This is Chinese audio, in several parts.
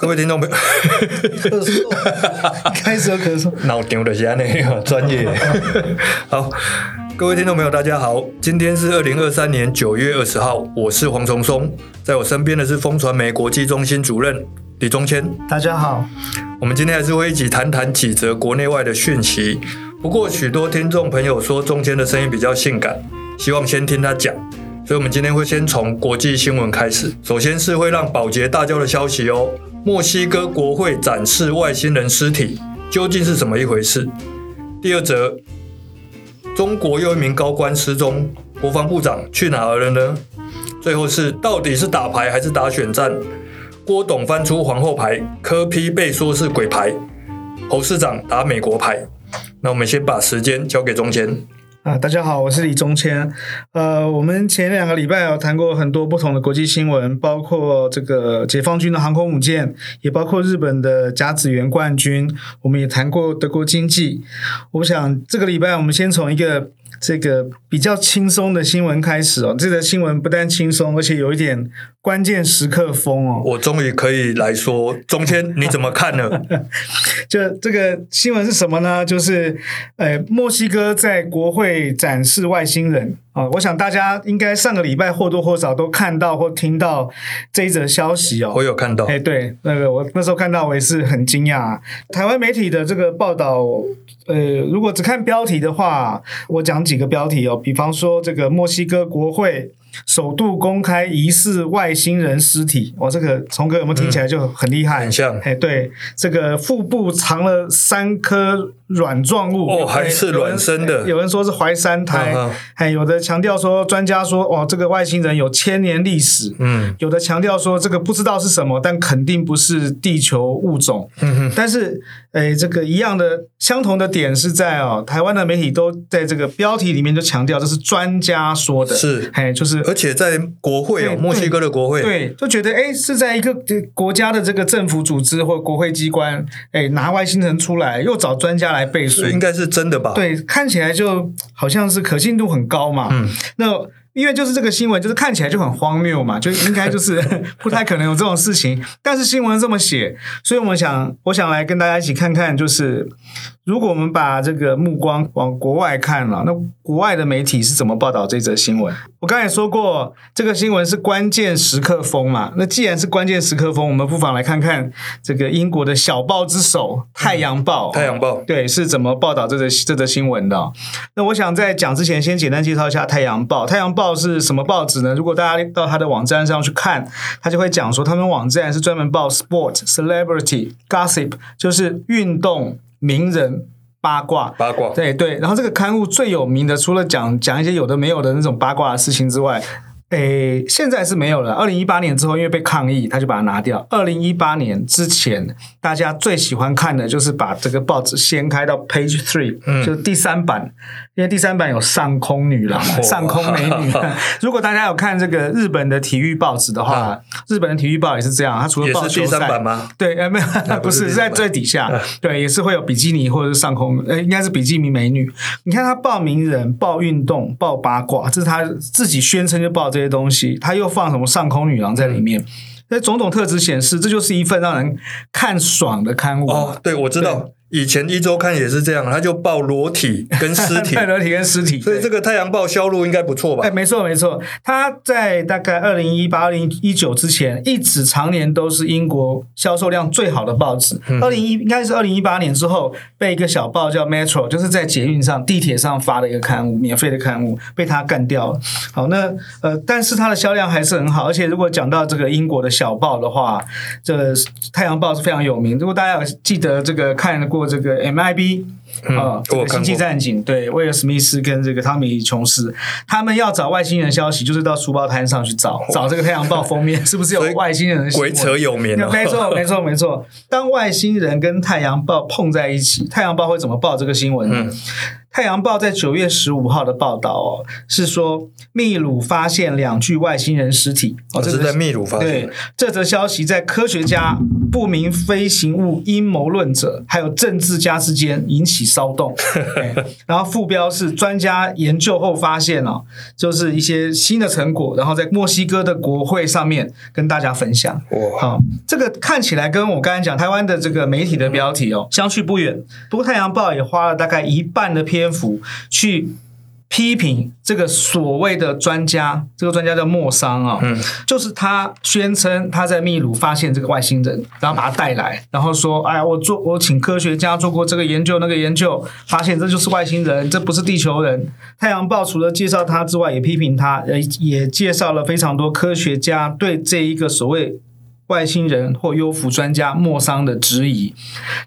各位听众朋友，咳嗽，开始有咳嗽，脑丢的是那样专业。好，各位听众朋友，大家好，今天是二零二三年九月二十号，我是黄崇松，在我身边的是风传媒国际中心主任李宗谦。大家好，我们今天还是会一起谈谈几则国内外的讯息。不过，许多听众朋友说宗谦的声音比较性感，希望先听他讲。所以，我们今天会先从国际新闻开始。首先是会让保洁大叫的消息哦。墨西哥国会展示外星人尸体，究竟是怎么一回事？第二则，中国又一名高官失踪，国防部长去哪儿了呢？最后是，到底是打牌还是打选战？郭董翻出皇后牌，柯 P 被说是鬼牌，侯市长打美国牌。那我们先把时间交给中间。啊，大家好，我是李中谦。呃，我们前两个礼拜有谈过很多不同的国际新闻，包括这个解放军的航空母舰，也包括日本的甲子园冠军。我们也谈过德国经济。我想这个礼拜我们先从一个。这个比较轻松的新闻开始哦，这个新闻不但轻松，而且有一点关键时刻风哦。我终于可以来说，中谦你怎么看呢？就这个新闻是什么呢？就是呃，墨西哥在国会展示外星人。啊、哦，我想大家应该上个礼拜或多或少都看到或听到这一则消息哦。我有看到，哎，对，那个我那时候看到我也是很惊讶。台湾媒体的这个报道，呃，如果只看标题的话，我讲几个标题哦，比方说这个墨西哥国会。首度公开疑似外星人尸体，哇，这个从哥有没有听起来就很厉害？嗯、很像，哎，对，这个腹部藏了三颗软状物，哦，还是卵生的。有。有人说是怀三胎，哎、嗯、有的强调说，专家说，哦，这个外星人有千年历史，嗯，有的强调说这个不知道是什么，但肯定不是地球物种，嗯哼，但是，哎，这个一样的相同的点是在哦，台湾的媒体都在这个标题里面就强调这是专家说的，是，哎，就是。而且在国会哦，墨西哥的国会，对，就觉得哎，是在一个国家的这个政府组织或国会机关，哎，拿外星人出来，又找专家来背书，应该是真的吧？对，看起来就好像是可信度很高嘛。嗯，那因为就是这个新闻，就是看起来就很荒谬嘛，就应该就是 不太可能有这种事情，但是新闻这么写，所以我们想，我想来跟大家一起看看，就是。如果我们把这个目光往国外看了，那国外的媒体是怎么报道这则新闻？我刚才说过，这个新闻是关键时刻风嘛。那既然是关键时刻风，我们不妨来看看这个英国的小报之首《太阳报》嗯。太阳报对是怎么报道这则这则新闻的？那我想在讲之前，先简单介绍一下《太阳报》。《太阳报》是什么报纸呢？如果大家到它的网站上去看，它就会讲说，他们网站是专门报 sport、celebrity、gossip，就是运动。名人八卦，八卦，对对，然后这个刊物最有名的，除了讲讲一些有的没有的那种八卦的事情之外。诶，现在是没有了。二零一八年之后，因为被抗议，他就把它拿掉。二零一八年之前，大家最喜欢看的就是把这个报纸掀开到 Page Three，嗯，就是第三版，因为第三版有上空女郎、哦、上空美女。如果大家有看这个日本的体育报纸的话，啊、日本的体育报也是这样，它除了报球赛，第三版吗？对，呃，没有，不是，是在最底下，对，也是会有比基尼或者是上空，呃，应该是比基尼美女。你看他报名人、报运动、报八卦，这是他自己宣称就报这。这些东西，他又放什么上空女郎在里面？那种种特质显示，这就是一份让人看爽的刊物。哦，对，我知道。以前一周刊也是这样，他就报裸体跟尸体，裸体跟尸体，所以这个太阳报销路应该不错吧？哎，没错没错，他在大概二零一八、二零一九之前，一直常年都是英国销售量最好的报纸。二零一应该是二零一八年之后，被一个小报叫 Metro，就是在捷运上、地铁上发的一个刊物，免费的刊物，被他干掉了。好，那呃，但是它的销量还是很好，而且如果讲到这个英国的小报的话，这个太阳报是非常有名。如果大家有记得这个看过。这个 MIB 啊、这个星际战警，对，威尔史密斯跟这个汤米琼斯，他们要找外星人消息，就是到书报摊上去找，找这个太阳报封面 是不是有外星人？鬼扯有名、哦，没错，没错，没错。当外星人跟太阳报碰在一起，太阳报会怎么报这个新闻呢？嗯太阳报在九月十五号的报道哦，是说秘鲁发现两具外星人尸体哦，这是在秘鲁发现。对，这则消息在科学家、不明飞行物阴谋论者还有政治家之间引起骚动。然后副标是专家研究后发现哦，就是一些新的成果，然后在墨西哥的国会上面跟大家分享。哇，好，这个看起来跟我刚才讲台湾的这个媒体的标题哦相去不远。不过太阳报也花了大概一半的篇幅去批评这个所谓的专家，这个专家叫莫桑啊，嗯，就是他宣称他在秘鲁发现这个外星人，然后把他带来，然后说，哎呀，我做我请科学家做过这个研究那个研究，发现这就是外星人，这不是地球人。太阳报除了介绍他之外，也批评他，呃，也介绍了非常多科学家对这一个所谓外星人或优抚专家莫桑的质疑，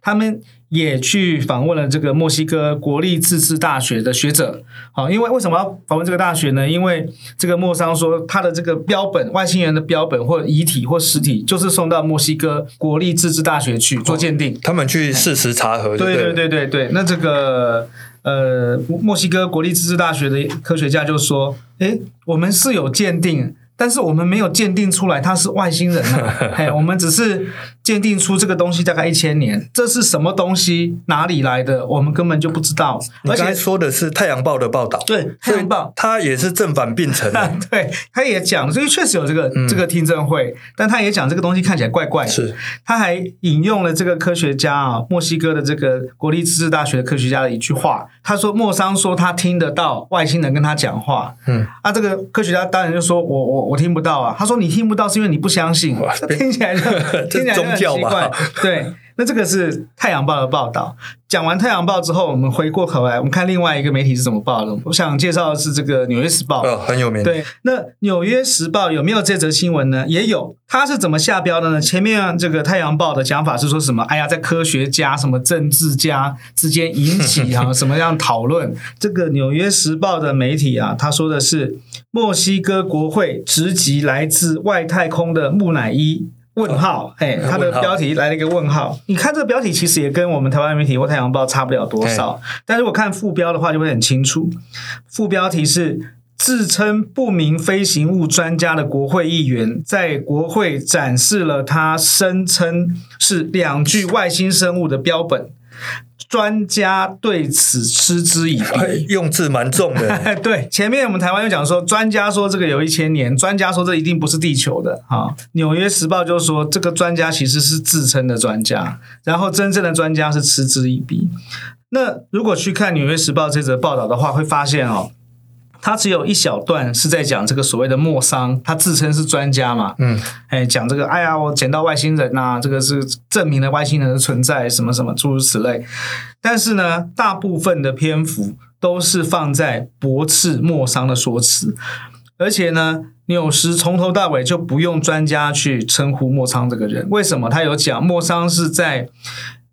他们。也去访问了这个墨西哥国立自治大学的学者，好，因为为什么要访问这个大学呢？因为这个莫桑说他的这个标本，外星人的标本或遗体或尸体，就是送到墨西哥国立自治大学去做鉴定，他们去事实查核对。对对对对对，那这个呃，墨西哥国立自治大学的科学家就说：“诶，我们是有鉴定。”但是我们没有鉴定出来他是外星人啊，嘿，我们只是鉴定出这个东西大概一千年，这是什么东西？哪里来的？我们根本就不知道。而且说的是《太阳报》的报道，对，《太阳报》他也是正反并陈的，对，他也讲，所以确实有这个、嗯、这个听证会，但他也讲这个东西看起来怪怪的。是，他还引用了这个科学家啊，墨西哥的这个国立自治大学的科学家的一句话，他说莫桑说他听得到外星人跟他讲话，嗯，啊，这个科学家当然就说我我。我听不到啊！他说你听不到是因为你不相信，听起来就 听起来奇怪。对，那这个是《太阳报》的报道。讲完《太阳报》之后，我们回过头来，我们看另外一个媒体是怎么报的。我想介绍的是这个《纽约时报》，哦，很有名。对，那《纽约时报》有没有这则新闻呢？也有。它是怎么下标的呢？前面这个《太阳报》的讲法是说什么？哎呀，在科学家、什么政治家之间引起啊什么样讨论？这个《纽约时报》的媒体啊，他说的是墨西哥国会直击来自外太空的木乃伊。问号，哎，它的标题来了一个问号。你看这个标题其实也跟我们台湾媒体或《太阳报》差不了多少，但是我看副标的话就会很清楚。副标题是自称不明飞行物专家的国会议员在国会展示了他声称是两具外星生物的标本。专家对此嗤之以鼻，用字蛮重的。对，前面我们台湾又讲说，专家说这个有一千年，专家说这一定不是地球的。哈，《纽约时报》就说这个专家其实是自称的专家，然后真正的专家是嗤之以鼻。那如果去看《纽约时报》这则报道的话，会发现哦。他只有一小段是在讲这个所谓的莫桑，他自称是专家嘛，嗯，哎，讲这个，哎呀，我捡到外星人呐、啊，这个是证明了外星人的存在，什么什么诸如此类。但是呢，大部分的篇幅都是放在驳斥莫桑的说辞，而且呢，纽时从头到尾就不用专家去称呼莫桑这个人。为什么？他有讲莫桑是在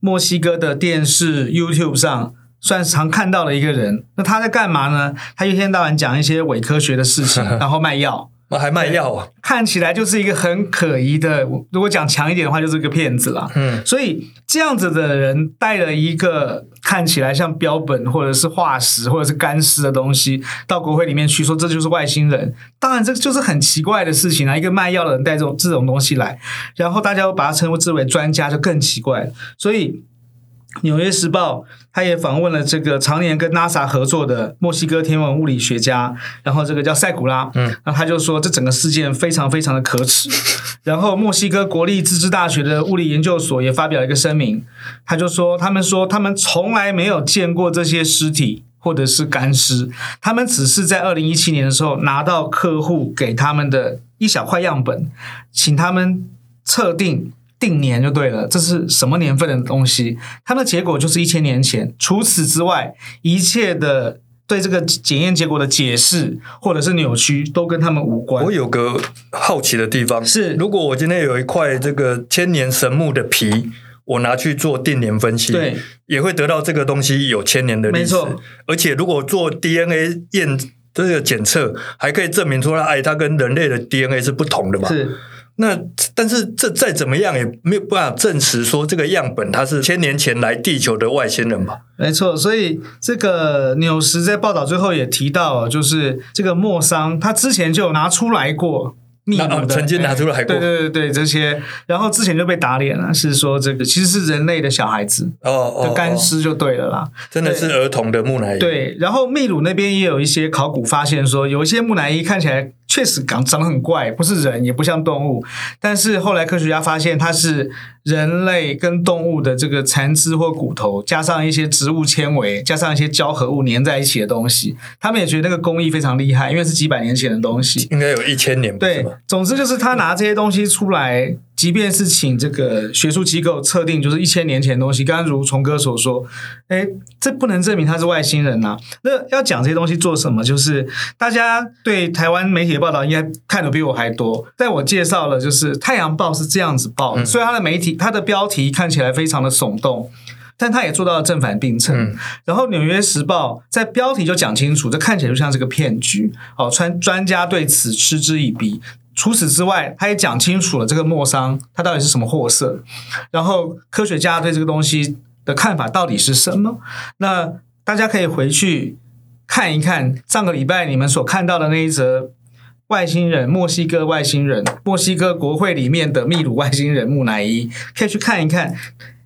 墨西哥的电视 YouTube 上。算是常看到的一个人，那他在干嘛呢？他一天到晚讲一些伪科学的事情，然后卖药，那还卖药啊？看起来就是一个很可疑的，如果讲强一点的话，就是一个骗子啦。嗯，所以这样子的人带了一个看起来像标本或者是化石或者是干尸的东西到国会里面去，说这就是外星人。当然，这就是很奇怪的事情啊！一个卖药的人带这种这种东西来，然后大家又把他称之为专家，就更奇怪了。所以。《纽约时报》他也访问了这个常年跟 NASA 合作的墨西哥天文物理学家，然后这个叫塞古拉，嗯，那他就说这整个事件非常非常的可耻。然后墨西哥国立自治大学的物理研究所也发表了一个声明，他就说他们说他们从来没有见过这些尸体或者是干尸，他们只是在二零一七年的时候拿到客户给他们的一小块样本，请他们测定。定年就对了，这是什么年份的东西？它的结果就是一千年前。除此之外，一切的对这个检验结果的解释或者是扭曲，都跟他们无关。我有个好奇的地方是，如果我今天有一块这个千年神木的皮，我拿去做定年分析，对，也会得到这个东西有千年的历史。而且如果做 DNA 验这个检测，还可以证明出来，哎，它跟人类的 DNA 是不同的嘛？是。那但是这再怎么样也没有办法证实说这个样本它是千年前来地球的外星人吧？没错，所以这个纽斯在报道最后也提到，就是这个莫桑他之前就有拿出来过。那曾经拿出来过，对对对对，这些，然后之前就被打脸了，是说这个其实是人类的小孩子哦，的干尸就对了啦，真的是儿童的木乃伊。对，然后秘鲁那边也有一些考古发现说，有一些木乃伊看起来确实长长得很怪，不是人，也不像动物，但是后来科学家发现它是。人类跟动物的这个残肢或骨头，加上一些植物纤维，加上一些胶合物粘在一起的东西，他们也觉得那个工艺非常厉害，因为是几百年前的东西，应该有一千年。对，总之就是他拿这些东西出来。即便是请这个学术机构测定，就是一千年前的东西，刚刚如崇哥所说，哎，这不能证明他是外星人呐、啊。那要讲这些东西做什么？就是大家对台湾媒体的报道应该看的比我还多。在我介绍了，就是《太阳报》是这样子报的，所以它的媒体，它的标题看起来非常的耸动，但它也做到了正反并称。嗯、然后《纽约时报》在标题就讲清楚，这看起来就像是个骗局。哦，专专家对此嗤之以鼻。除此之外，他也讲清楚了这个莫桑他到底是什么货色，然后科学家对这个东西的看法到底是什么？那大家可以回去看一看上个礼拜你们所看到的那一则外星人，墨西哥外星人，墨西哥国会里面的秘鲁外星人木乃伊，可以去看一看，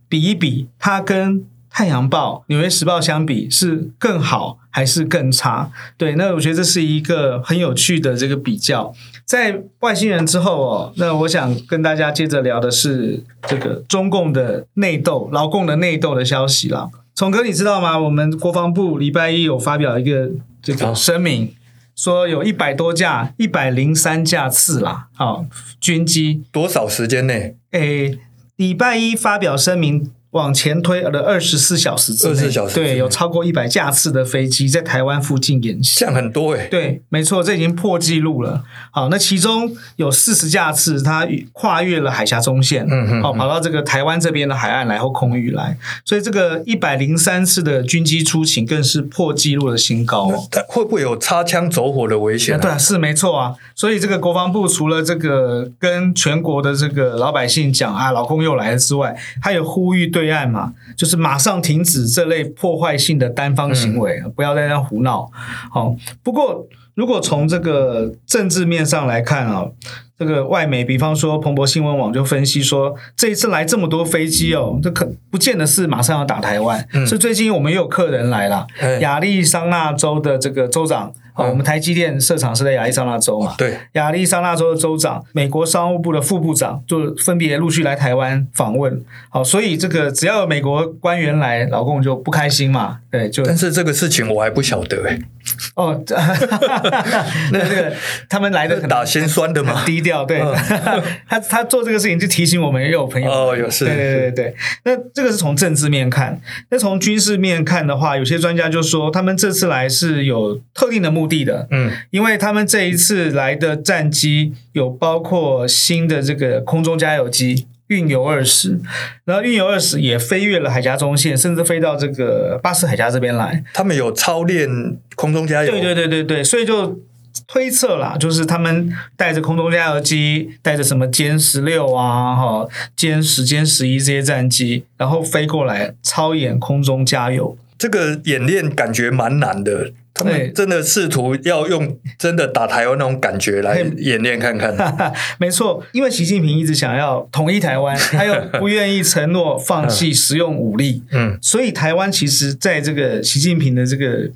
比一比，他跟。《太阳报》、《纽约时报》相比是更好还是更差？对，那我觉得这是一个很有趣的这个比较。在外星人之后哦，那我想跟大家接着聊的是这个中共的内斗、劳共的内斗的消息啦。崇哥，你知道吗？我们国防部礼拜一有发表一个这个声明，哦、说有一百多架、一百零三架次啦，好、哦、军机，多少时间内？诶，礼拜一发表声明。往前推了二十四小时之内，二十四小时对，有超过一百架次的飞机在台湾附近演习，这样很多哎。对，没错，这已经破纪录了。好，那其中有四十架次，它跨越了海峡中线，嗯嗯，好，跑到这个台湾这边的海岸来或空域来，所以这个一百零三次的军机出勤更是破纪录的新高。但会不会有擦枪走火的危险？对啊，是没错啊。所以这个国防部除了这个跟全国的这个老百姓讲啊，老公又来了之外，他也呼吁对。对岸嘛，就是马上停止这类破坏性的单方行为，嗯、不要在那胡闹。好，不过如果从这个政治面上来看啊，这个外媒，比方说彭博新闻网就分析说，这一次来这么多飞机哦，这可不见得是马上要打台湾。嗯，是最近我们也有客人来了，亚利桑那州的这个州长。好，我们台积电设厂是在亚利桑那州嘛？对，亚利桑那州的州长，美国商务部的副部长就分别陆续来台湾访问。好，所以这个只要有美国官员来，老共就不开心嘛。对，就但是这个事情我还不晓得哎。哦，那这个他们来的很打心酸的嘛，低调。对，他他做这个事情就提醒我们，也有朋友。哦，有事。对对对对，那这个是从政治面看，那从军事面看的话，有些专家就说，他们这次来是有特定的。目的的，嗯，因为他们这一次来的战机有包括新的这个空中加油机运油二十，然后运油二十也飞越了海峡中线，甚至飞到这个巴士海峡这边来。他们有操练空中加油，对对对对对，所以就推测啦，就是他们带着空中加油机，带着什么歼十六啊、哈歼十、歼十一这些战机，然后飞过来操演空中加油。这个演练感觉蛮难的。他们真的试图要用真的打台湾那种感觉来演练看看。没错，因为习近平一直想要统一台湾，他又不愿意承诺放弃使用武力，嗯，所以台湾其实在这个习近平的这个。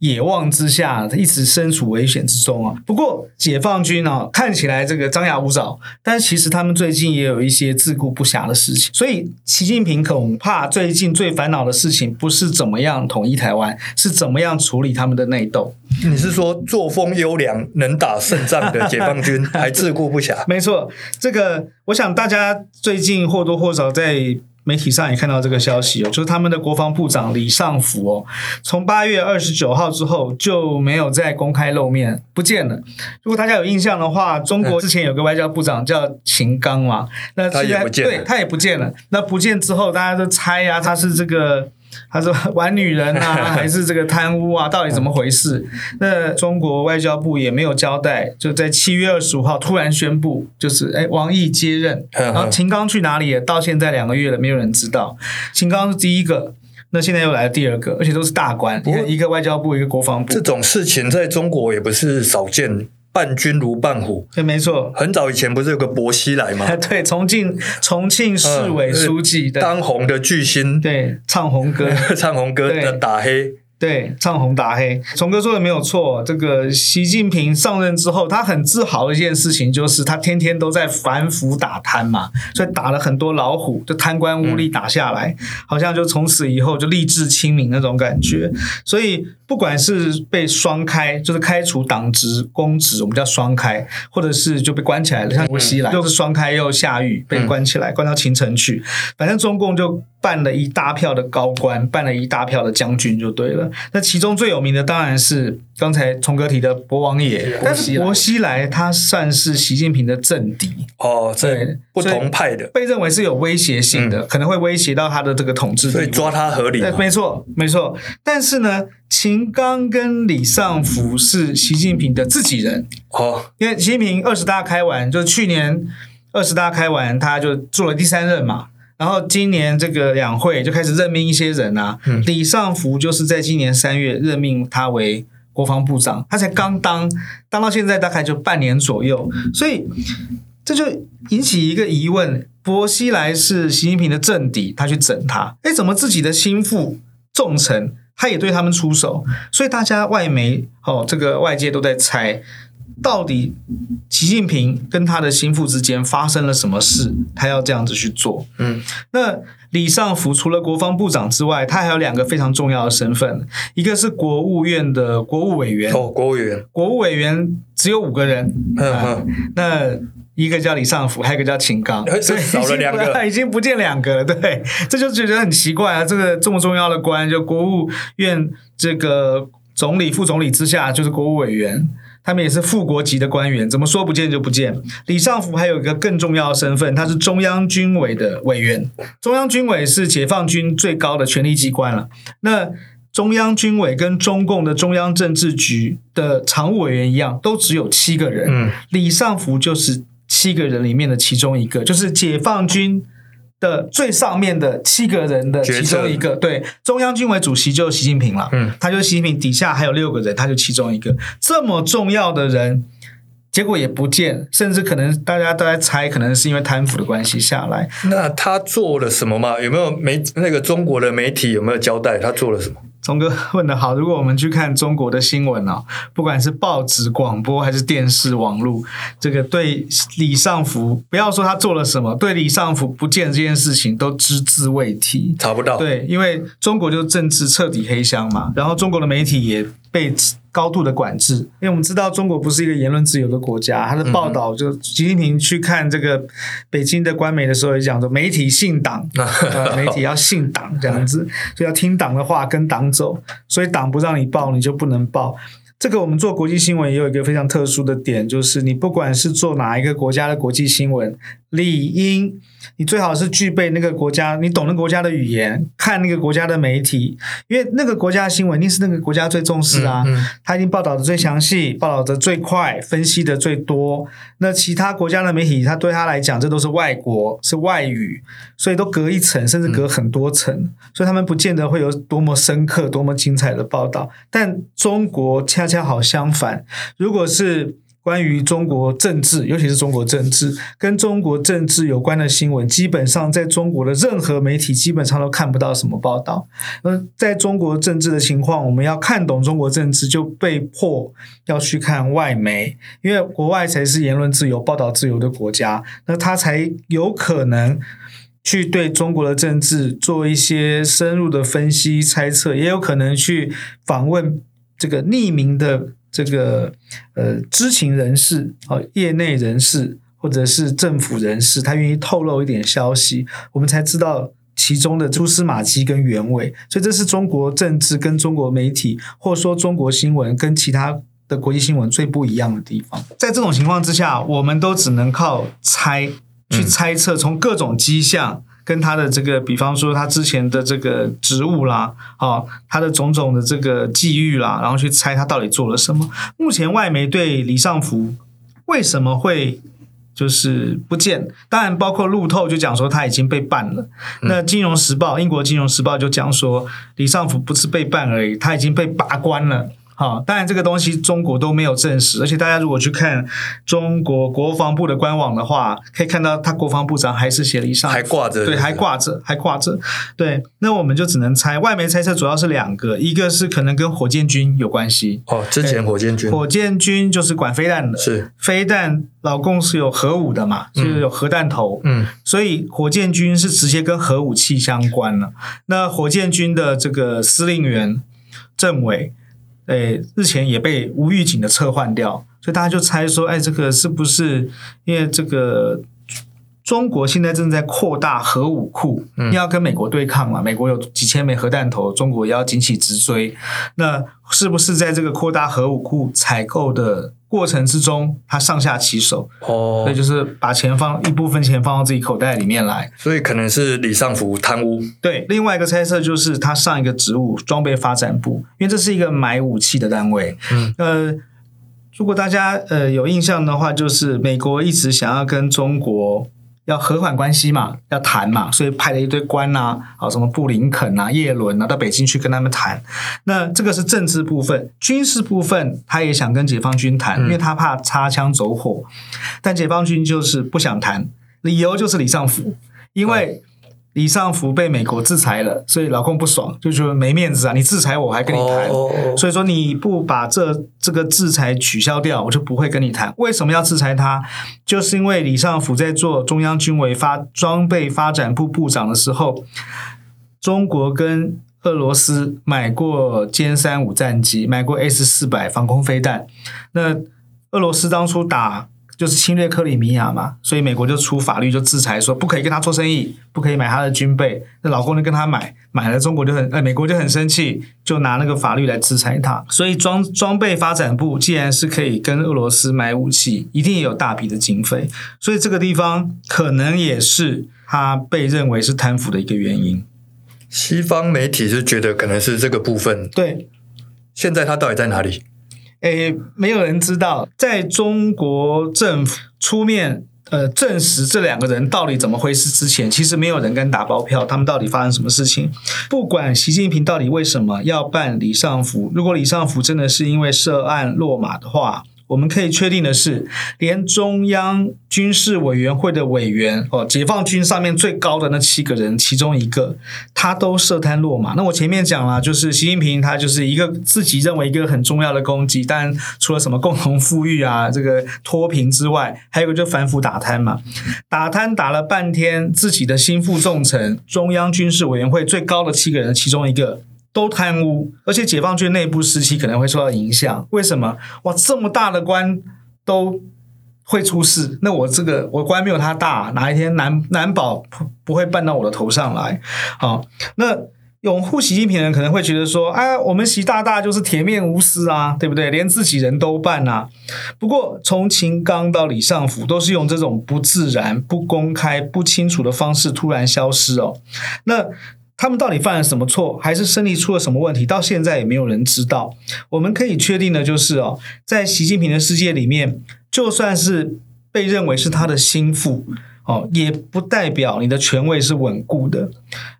野望之下，他一直身处危险之中啊。不过，解放军啊，看起来这个张牙舞爪，但其实他们最近也有一些自顾不暇的事情。所以，习近平恐怕最近最烦恼的事情，不是怎么样统一台湾，是怎么样处理他们的内斗。你是说作风优良、能打胜仗的解放军 还自顾不暇？没错，这个我想大家最近或多或少在。媒体上也看到这个消息哦，就是他们的国防部长李尚福哦，从八月二十九号之后就没有再公开露面，不见了。如果大家有印象的话，中国之前有个外交部长叫秦刚嘛，那现在对，他也不见了。那不见之后，大家都猜呀，他是这个他说 玩女人啊，还是这个贪污啊，到底怎么回事？那中国外交部也没有交代，就在七月二十五号突然宣布，就是哎，王毅接任，然后秦刚去哪里了？到现在两个月了，没有人知道。秦刚是第一个。那现在又来了第二个，而且都是大官，一个外交部，一个国防部。这种事情在中国也不是少见，伴君如伴虎。对，没错。很早以前不是有个薄熙来吗？对，重庆重庆市委书记，嗯、当红的巨星，对，唱红歌，唱红歌的打黑。对，唱红打黑，崇哥说的没有错。这个习近平上任之后，他很自豪的一件事情就是他天天都在反腐打贪嘛，所以打了很多老虎，就贪官污吏打下来，嗯、好像就从此以后就立志清明那种感觉。所以不管是被双开，就是开除党职公职，我们叫双开，或者是就被关起来了，像薄熙来又是双开又下狱被关起来，关到秦城去，反正中共就。办了一大票的高官，办了一大票的将军，就对了。那其中最有名的当然是刚才崇哥提的博王爷，但是薄熙来他算是习近平的政敌哦，对，不同派的，被认为是有威胁性的，嗯、可能会威胁到他的这个统治，所以抓他合理。没错，没错。但是呢，秦刚跟李尚福是习近平的自己人哦，因为习近平二十大开完，就是去年二十大开完，他就做了第三任嘛。然后今年这个两会就开始任命一些人啊，嗯、李尚福就是在今年三月任命他为国防部长，他才刚当，当到现在大概就半年左右，所以这就引起一个疑问：薄熙来是习近平的政敌，他去整他，哎，怎么自己的心腹重臣他也对他们出手？所以大家外媒哦，这个外界都在猜。到底习近平跟他的心腹之间发生了什么事？他要这样子去做。嗯，那李尚福除了国防部长之外，他还有两个非常重要的身份，一个是国务院的国务委员。哦，国务员，国务委员只有五个人。嗯嗯，那一个叫李尚福，还有一个叫秦刚，所以少了两个，已经不见两个了。对，这就觉得很奇怪啊！这个这么重要的官，就国务院这个总理、副总理之下就是国务委员。他们也是副国级的官员，怎么说不见就不见？李尚福还有一个更重要的身份，他是中央军委的委员。中央军委是解放军最高的权力机关了。那中央军委跟中共的中央政治局的常务委员一样，都只有七个人。嗯，李尚福就是七个人里面的其中一个，就是解放军。的最上面的七个人的其中一个，对，中央军委主席就是习近平了，嗯，他就是习近平底下还有六个人，他就其中一个，这么重要的人，结果也不见，甚至可能大家都在猜，可能是因为贪腐的关系下来。那他做了什么吗？有没有媒那个中国的媒体有没有交代他做了什么？聪哥问的好，如果我们去看中国的新闻啊，不管是报纸、广播还是电视、网络，这个对李尚福，不要说他做了什么，对李尚福不见这件事情都只字未提，查不到。对，因为中国就是政治彻底黑箱嘛，然后中国的媒体也被高度的管制，因为我们知道中国不是一个言论自由的国家，他的报道就习近平去看这个北京的官媒的时候也讲说，媒体信党，呃，媒体要信党这样子，就要听党的话，跟党走，所以党不让你报，你就不能报。这个我们做国际新闻也有一个非常特殊的点，就是你不管是做哪一个国家的国际新闻，理应你最好是具备那个国家，你懂那个国家的语言，看那个国家的媒体，因为那个国家的新闻一定是那个国家最重视啊，嗯嗯、他一定报道的最详细，报道的最快，分析的最多。那其他国家的媒体，他对他来讲，这都是外国，是外语，所以都隔一层，甚至隔很多层，嗯、所以他们不见得会有多么深刻、多么精彩的报道。但中国恰恰好相反，如果是。关于中国政治，尤其是中国政治跟中国政治有关的新闻，基本上在中国的任何媒体基本上都看不到什么报道。那在中国政治的情况，我们要看懂中国政治，就被迫要去看外媒，因为国外才是言论自由、报道自由的国家，那他才有可能去对中国的政治做一些深入的分析、猜测，也有可能去访问这个匿名的。这个呃，知情人士啊，业内人士或者是政府人士，他愿意透露一点消息，我们才知道其中的蛛丝马迹跟原委。所以，这是中国政治跟中国媒体，或者说中国新闻跟其他的国际新闻最不一样的地方。在这种情况之下，我们都只能靠猜，去猜测，从各种迹象。跟他的这个，比方说他之前的这个职务啦，哦，他的种种的这个际遇啦，然后去猜他到底做了什么。目前外媒对李尚福为什么会就是不见，当然包括路透就讲说他已经被办了。嗯、那金融时报，英国金融时报就讲说李尚福不是被办而已，他已经被拔关了。好，当然这个东西中国都没有证实，而且大家如果去看中国国防部的官网的话，可以看到他国防部长还是写了一上，还挂着，对，还挂着，还挂着，对。那我们就只能猜，外媒猜测主要是两个，一个是可能跟火箭军有关系。哦，之前火箭军，火箭军就是管飞弹的，是飞弹，老共是有核武的嘛，就是有核弹头，嗯，所以火箭军是直接跟核武器相关了。那火箭军的这个司令员政委。诶，日前也被无预警的撤换掉，所以大家就猜说，哎，这个是不是因为这个中国现在正在扩大核武库，嗯，要跟美国对抗嘛？美国有几千枚核弹头，中国也要紧起直追，那是不是在这个扩大核武库采购的过程之中，他上下其手？哦，所以就是把钱放一部分钱放到自己口袋里面来，所以可能是李尚福贪污。对，另外一个猜测就是他上一个职务装备发展部，因为这是一个买武器的单位。嗯，呃，如果大家呃有印象的话，就是美国一直想要跟中国。要和缓关系嘛，要谈嘛，所以派了一堆官呐、啊，好什么布林肯啊、耶伦啊，到北京去跟他们谈。那这个是政治部分，军事部分他也想跟解放军谈，因为他怕擦枪走火。嗯、但解放军就是不想谈，理由就是李尚福，因为。李尚福被美国制裁了，所以老公不爽，就觉得没面子啊！你制裁我，我还跟你谈，oh, oh, oh. 所以说你不把这这个制裁取消掉，我就不会跟你谈。为什么要制裁他？就是因为李尚福在做中央军委发装备发展部部长的时候，中国跟俄罗斯买过歼三五战机，买过 S 四百防空飞弹。那俄罗斯当初打。就是侵略克里米亚嘛，所以美国就出法律就制裁说不可以跟他做生意，不可以买他的军备。那老公就跟他买，买了中国就很，呃，美国就很生气，就拿那个法律来制裁他。所以装装备发展部既然是可以跟俄罗斯买武器，一定也有大笔的经费，所以这个地方可能也是他被认为是贪腐的一个原因。西方媒体是觉得可能是这个部分。对，现在他到底在哪里？诶，没有人知道，在中国政府出面呃证实这两个人到底怎么回事之前，其实没有人敢打包票，他们到底发生什么事情？不管习近平到底为什么要办李尚福，如果李尚福真的是因为涉案落马的话。我们可以确定的是，连中央军事委员会的委员哦，解放军上面最高的那七个人其中一个，他都涉贪落马。那我前面讲了，就是习近平他就是一个自己认为一个很重要的功绩，但除了什么共同富裕啊，这个脱贫之外，还有个就反腐打贪嘛。打贪打了半天，自己的心腹重臣，中央军事委员会最高的七个人其中一个。都贪污，而且解放军内部士气可能会受到影响。为什么？哇，这么大的官都会出事，那我这个我官没有他大，哪一天难难保不不会办到我的头上来。好，那拥护习近平的人可能会觉得说，啊，我们习大大就是铁面无私啊，对不对？连自己人都办啊。不过从秦刚到李尚福，都是用这种不自然、不公开、不清楚的方式突然消失哦。那。他们到底犯了什么错，还是身体出了什么问题？到现在也没有人知道。我们可以确定的就是哦，在习近平的世界里面，就算是被认为是他的心腹哦，也不代表你的权位是稳固的。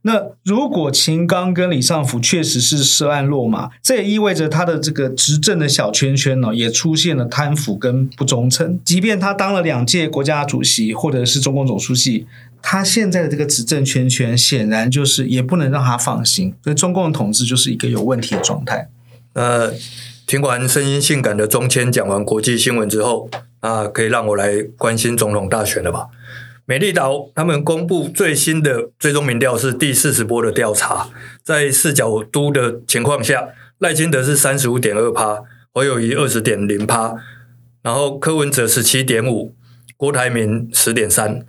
那如果秦刚跟李尚福确实是涉案落马，这也意味着他的这个执政的小圈圈呢，也出现了贪腐跟不忠诚。即便他当了两届国家主席，或者是中共总书记。他现在的这个执政圈圈，显然就是也不能让他放心，所以中共的统治就是一个有问题的状态。呃，听完声音性感的中谦讲完国际新闻之后，啊，可以让我来关心总统大选了吧？美丽岛他们公布最新的最终民调是第四十波的调查，在四角都的情况下，赖清德是三十五点二趴，侯友谊二十点零趴，然后柯文哲十七点五，郭台铭十点三。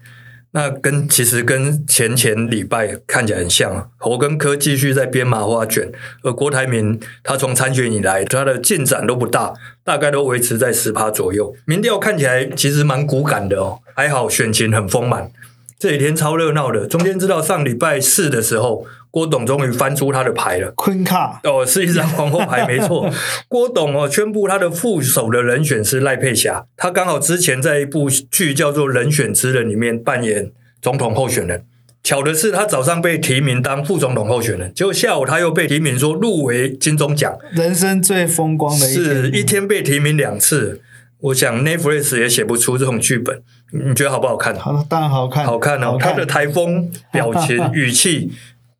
那跟其实跟前前礼拜看起来很像，侯根科继续在编麻花卷，而郭台铭他从参选以来他的进展都不大，大概都维持在十趴左右。民调看起来其实蛮骨感的哦，还好选情很丰满，这几天超热闹的。中间知道上礼拜四的时候，郭董终于翻出他的牌了。昆卡哦，是一张皇后牌，没错。郭董哦，宣布他的副手的人选是赖佩霞。他刚好之前在一部剧叫做《人选之人》里面扮演总统候选人。巧的是，他早上被提名当副总统候选人，结果下午他又被提名说入围金钟奖。人生最风光的一天，是一天被提名两次。我想 Netflix 也写不出这种剧本，你觉得好不好看？好，当然好看，好看哦。看他的台风、表情、语气，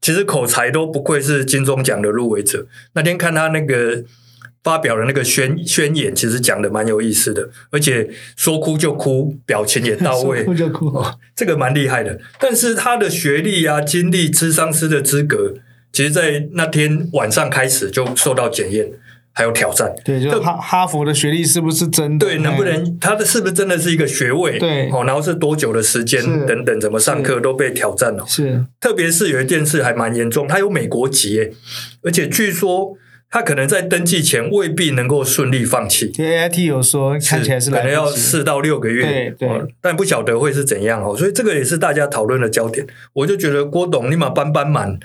其实口才都不愧是金钟奖的入围者。那天看他那个发表的那个宣宣言，其实讲的蛮有意思的，而且说哭就哭，表情也到位，说哭就哭，哦，这个蛮厉害的。但是他的学历啊、经历、智商师的资格，其实在那天晚上开始就受到检验。还有挑战，对，就哈哈佛的学历是不是真的？对，能不能他的是不是真的是一个学位？对，哦，然后是多久的时间等等，怎么上课都被挑战了。是，特别是有一件事还蛮严重，他有美国籍诶，而且据说他可能在登记前未必能够顺利放弃。AIT 有说看起来是可能要四到六个月，对对、哦，但不晓得会是怎样哦，所以这个也是大家讨论的焦点。我就觉得郭董立马搬搬满，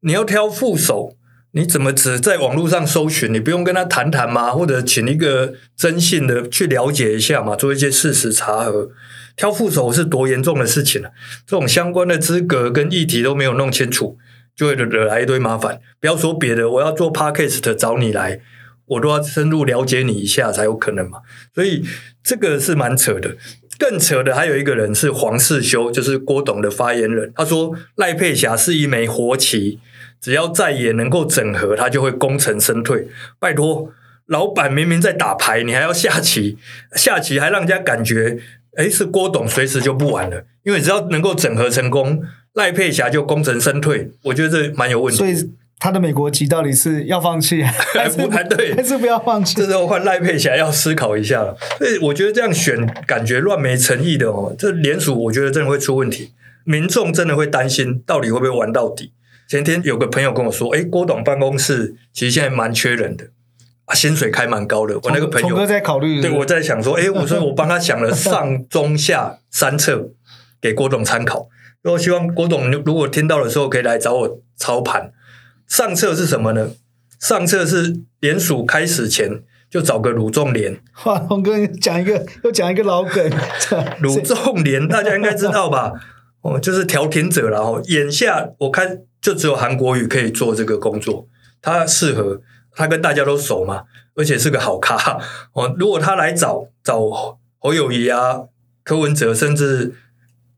你要挑副手。你怎么只在网络上搜寻？你不用跟他谈谈吗？或者请一个征信的去了解一下嘛，做一些事实查核。挑副手是多严重的事情啊！这种相关的资格跟议题都没有弄清楚，就会惹来一堆麻烦。不要说别的，我要做 Podcast 找你来，我都要深入了解你一下才有可能嘛。所以这个是蛮扯的。更扯的还有一个人是黄世修，就是郭董的发言人。他说赖佩霞是一枚活棋。只要在野能够整合，他就会功成身退。拜托，老板明明在打牌，你还要下棋，下棋还让人家感觉，哎，是郭董随时就不玩了。因为只要能够整合成功，赖佩霞就功成身退。我觉得这蛮有问题。所以他的美国籍到底是要放弃，还是还对，还是不要放弃？这时候换赖佩霞要思考一下了。所以我觉得这样选感觉乱没诚意的哦。这联署我觉得真的会出问题，民众真的会担心到底会不会玩到底。前天有个朋友跟我说：“哎，郭董办公室其实现在蛮缺人的，啊，薪水开蛮高的。”我那个朋友哥在考虑，对，我在想说：“哎，我说我帮他想了 上中下三策给郭董参考。然后希望郭董如果听到的时候可以来找我操盘。上策是什么呢？上策是联署开始前就找个鲁仲连。哇，龙哥讲一个，又讲一个老梗，鲁仲连大家应该知道吧？哦，就是调停者了。哦，眼下我看。就只有韩国瑜可以做这个工作，他适合，他跟大家都熟嘛，而且是个好咖哦。如果他来找找侯友宜啊、柯文哲，甚至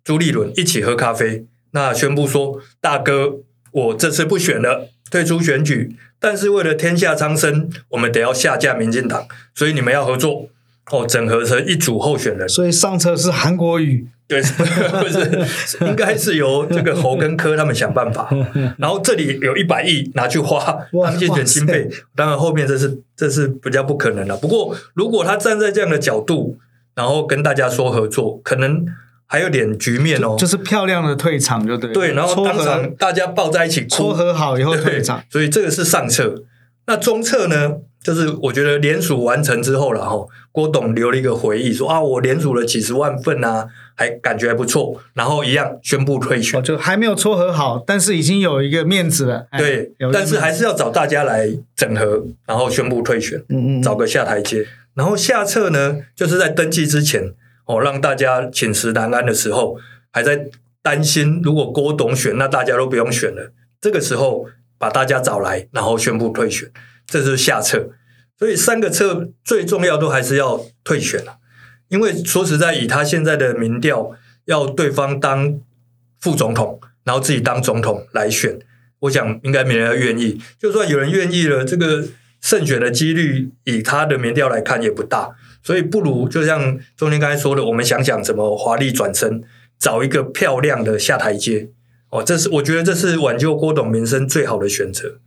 朱立伦一起喝咖啡，那宣布说：“大哥，我这次不选了，退出选举。但是为了天下苍生，我们得要下架民进党，所以你们要合作哦，整合成一组候选人。所以上车是韩国语。”对，不是，应该是由这个侯跟柯他们想办法。然后这里有一百亿拿去花，他们竞选经费。当然后面这是这是比较不可能了。不过如果他站在这样的角度，然后跟大家说合作，可能还有点局面哦。就，就是漂亮的退场，就对。对，然后当场大家抱在一起哭，撮合好以后退场。所以这个是上策。那中策呢？就是我觉得联署完成之后，然后郭董留了一个回忆，说啊，我连署了几十万份啊，还感觉还不错，然后一样宣布退选，就还没有撮合好，但是已经有一个面子了。对，但是还是要找大家来整合，然后宣布退选，嗯嗯，找个下台阶。然后下策呢，就是在登记之前哦，让大家寝食难安的时候，还在担心，如果郭董选，那大家都不用选了。这个时候把大家找来，然后宣布退选。这是下策，所以三个策最重要都还是要退选了，因为说实在，以他现在的民调，要对方当副总统，然后自己当总统来选，我想应该没人愿意。就算有人愿意了，这个胜选的几率以他的民调来看也不大，所以不如就像中天刚才说的，我们想想怎么华丽转身，找一个漂亮的下台阶。哦，这是我觉得这是挽救郭董名声最好的选择。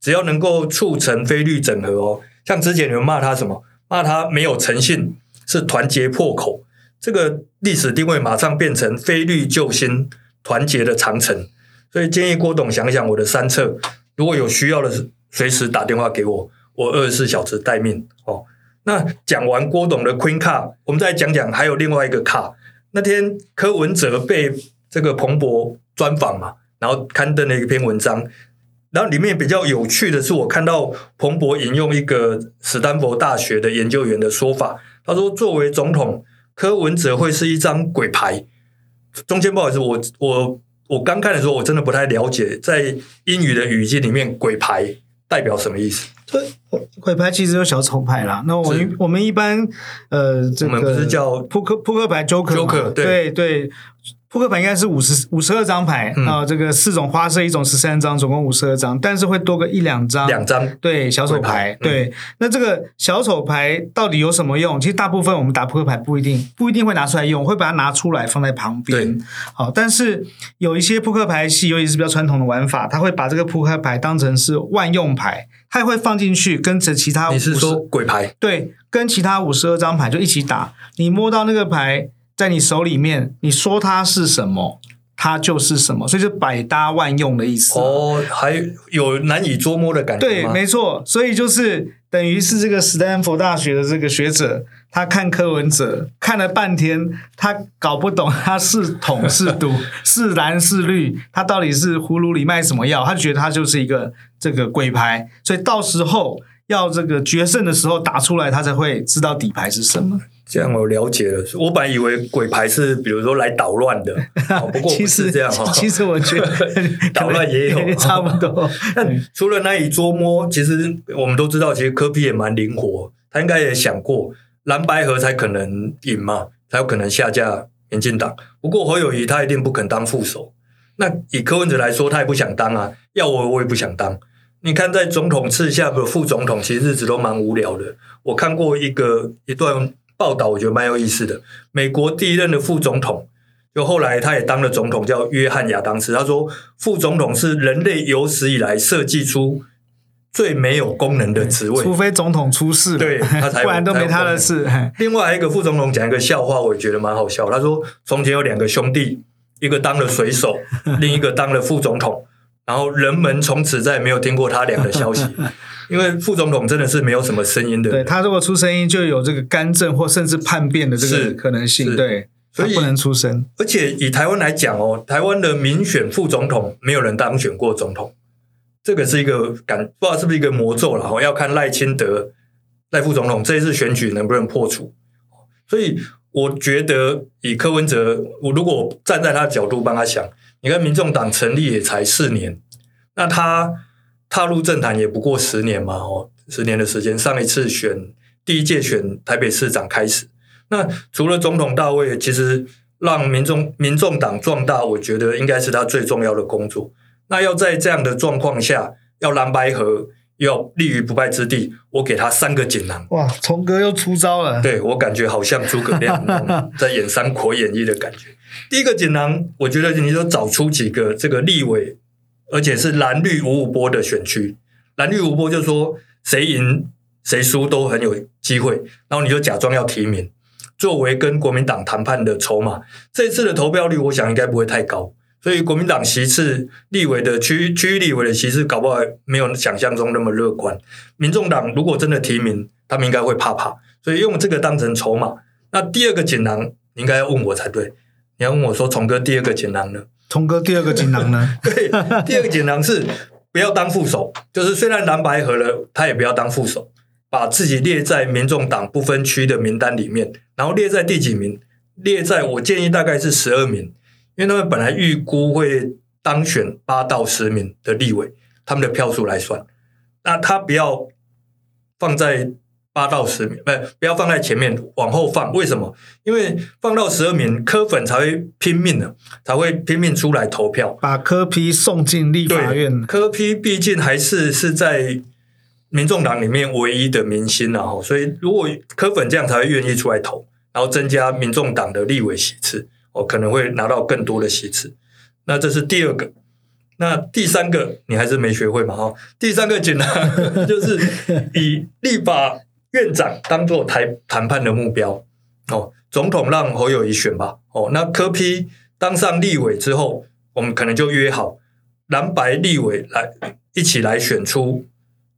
只要能够促成非绿整合哦，像之前你们骂他什么？骂他没有诚信，是团结破口。这个历史定位马上变成非绿救星，团结的长城。所以建议郭董想想我的三策，如果有需要的，随时打电话给我，我二十四小时待命哦。那讲完郭董的 Queen 卡，我们再讲讲还有另外一个卡。那天柯文哲被。这个彭博专访嘛，然后刊登了一篇文章，然后里面比较有趣的是，我看到彭博引用一个史丹佛大学的研究员的说法，他说，作为总统，柯文哲会是一张鬼牌。中间不好意思，我我我刚看的时候，我真的不太了解，在英语的语境里面，鬼牌代表什么意思？对，鬼牌其实有小丑牌啦。那我们我们一般呃，这个我们不是叫扑克扑克牌 Joker，Joker 对对。对扑克牌应该是五十五十二张牌啊，这个四种花色，一种十三张，总共五十二张，但是会多个一两张，两张对小丑牌，对。那这个小丑牌到底有什么用？其实大部分我们打扑克牌不一定不一定会拿出来用，会把它拿出来放在旁边。对，好，但是有一些扑克牌系，尤其是比较传统的玩法，他会把这个扑克牌当成是万用牌，他也会放进去跟着其他。你是说鬼牌？对，跟其他五十二张牌就一起打，你摸到那个牌。在你手里面，你说它是什么，它就是什么，所以就百搭万用的意思。哦，还有难以捉摸的感觉。对，没错，所以就是等于是这个斯坦福大学的这个学者，他看柯文哲看了半天，他搞不懂他是统是独 是蓝是绿，他到底是葫芦里卖什么药？他觉得他就是一个这个鬼牌，所以到时候要这个决胜的时候打出来，他才会知道底牌是什么。这样我了解了，我本来以为鬼牌是比如说来捣乱的，不过不是这样哈。其实我觉得 捣乱也有差不多。但除了难以捉摸，其实我们都知道，其实科比也蛮灵活，他应该也想过蓝白合才可能赢嘛，才有可能下架民进党。不过侯友谊他一定不肯当副手，那以柯文哲来说，他也不想当啊，要我我也不想当。你看在总统次下的副总统，其实日子都蛮无聊的。我看过一个一段。报道我觉得蛮有意思的。美国第一任的副总统，就后来他也当了总统，叫约翰亚当斯。他说，副总统是人类有史以来设计出最没有功能的职位，除非总统出事，对他才 不然都没他的事。另外还有一个副总统讲一个笑话，我也觉得蛮好笑。他说，从前有两个兄弟，一个当了水手，另一个当了副总统，然后人们从此再也没有听过他俩的消息。因为副总统真的是没有什么声音的，对，他如果出声音，就有这个干政或甚至叛变的这个可能性，对，所以不能出声。而且以台湾来讲哦，台湾的民选副总统没有人当选过总统，这个是一个感，不知道是不是一个魔咒了。要看赖清德赖副总统这一次选举能不能破除。所以我觉得以柯文哲，我如果站在他的角度帮他想，你看民众党成立也才四年，那他。踏入政坛也不过十年嘛，哦，十年的时间。上一次选第一届选台北市长开始，那除了总统大位，其实让民众民众党壮大，我觉得应该是他最重要的工作。那要在这样的状况下，要蓝白合，要立于不败之地，我给他三个锦囊。哇，崇哥又出招了。对，我感觉好像诸葛亮 在演《三国演义》的感觉。第一个锦囊，我觉得你就找出几个这个立委。而且是蓝绿五五波的选区，蓝绿五波就是说谁赢谁输都很有机会，然后你就假装要提名，作为跟国民党谈判的筹码。这次的投票率，我想应该不会太高，所以国民党席次立委的区区域立委的席次，搞不好没有想象中那么乐观。民众党如果真的提名，他们应该会怕怕，所以用这个当成筹码。那第二个锦囊，你应该要问我才对，你要问我说，从哥第二个锦囊呢？聪哥，第二个锦囊呢？对，第二个锦囊是不要当副手，就是虽然蓝白合了，他也不要当副手，把自己列在民众党不分区的名单里面，然后列在第几名？列在我建议大概是十二名，因为他们本来预估会当选八到十名的立委，他们的票数来算，那他不要放在。八到十名，不，不要放在前面，往后放。为什么？因为放到十二名，柯粉才会拼命的，才会拼命出来投票，把柯批送进立法院。柯批毕竟还是是在民众党里面唯一的明星啊，所以如果柯粉这样才会愿意出来投，然后增加民众党的立委席次，哦，可能会拿到更多的席次。那这是第二个，那第三个你还是没学会嘛？哈，第三个简单 就是以立法。院长当做台谈判的目标。哦，总统让侯友谊选吧。哦，那柯批当上立委之后，我们可能就约好蓝白立委来一起来选出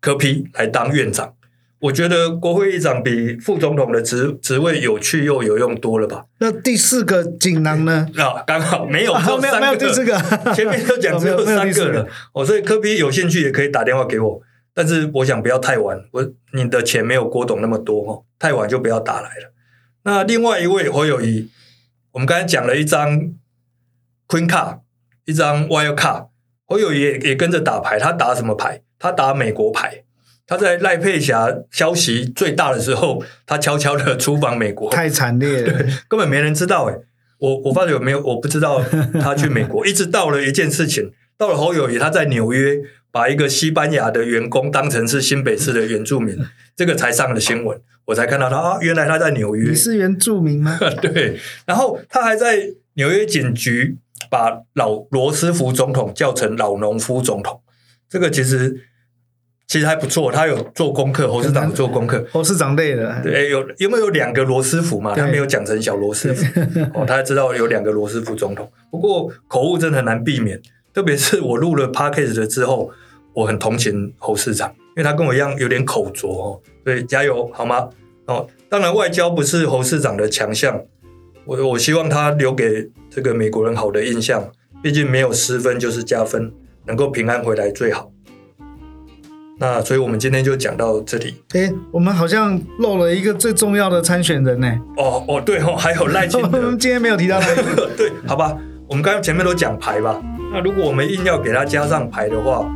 柯批来当院长。我觉得国会议长比副总统的职职位有趣又有用多了吧？那第四个锦囊呢？啊，刚好没有，没有没有第四个，前面都讲只有 三个了。哦，所以柯 P 有兴趣也可以打电话给我，但是我想不要太晚，我你的钱没有郭董那么多哦，太晚就不要打来了。那另外一位侯友宜，我们刚才讲了一张 Queen Card，一张 Wild Card，侯友宜也也跟着打牌，他打什么牌？他打美国牌。他在赖佩霞消息最大的时候，他悄悄的出访美国，太惨烈了，根本没人知道诶。我我发觉有没有？我不知道他去美国，一直到了一件事情，到了侯友宜他在纽约把一个西班牙的员工当成是新北市的原住民，这个才上了新闻，我才看到他啊，原来他在纽约。你是原住民吗？对，然后他还在纽约警局把老罗斯福总统叫成老农夫总统，这个其实。其实还不错，他有做功课，侯市长做功课。侯市长累了。对，有因为有两个罗斯福嘛，他没有讲成小罗斯福哦，他知道有两个罗斯福总统。不过口误真的很难避免，特别是我录了 Podcast 之后，我很同情侯市长，因为他跟我一样有点口拙哦，所以加油好吗？哦，当然外交不是侯市长的强项，我我希望他留给这个美国人好的印象，毕竟没有失分就是加分，能够平安回来最好。那所以，我们今天就讲到这里。哎，我们好像漏了一个最重要的参选人呢。哦哦，对哦，还有赖清德。今天没有提到他。对，好吧，我们刚刚前面都讲牌吧。那如果我们硬要给他加上牌的话，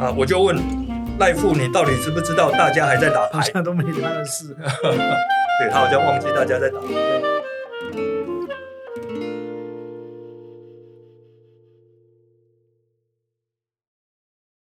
啊，我就问赖富，你到底知不知道大家还在打牌？好像都没他的事。对，他好像忘记大家在打牌。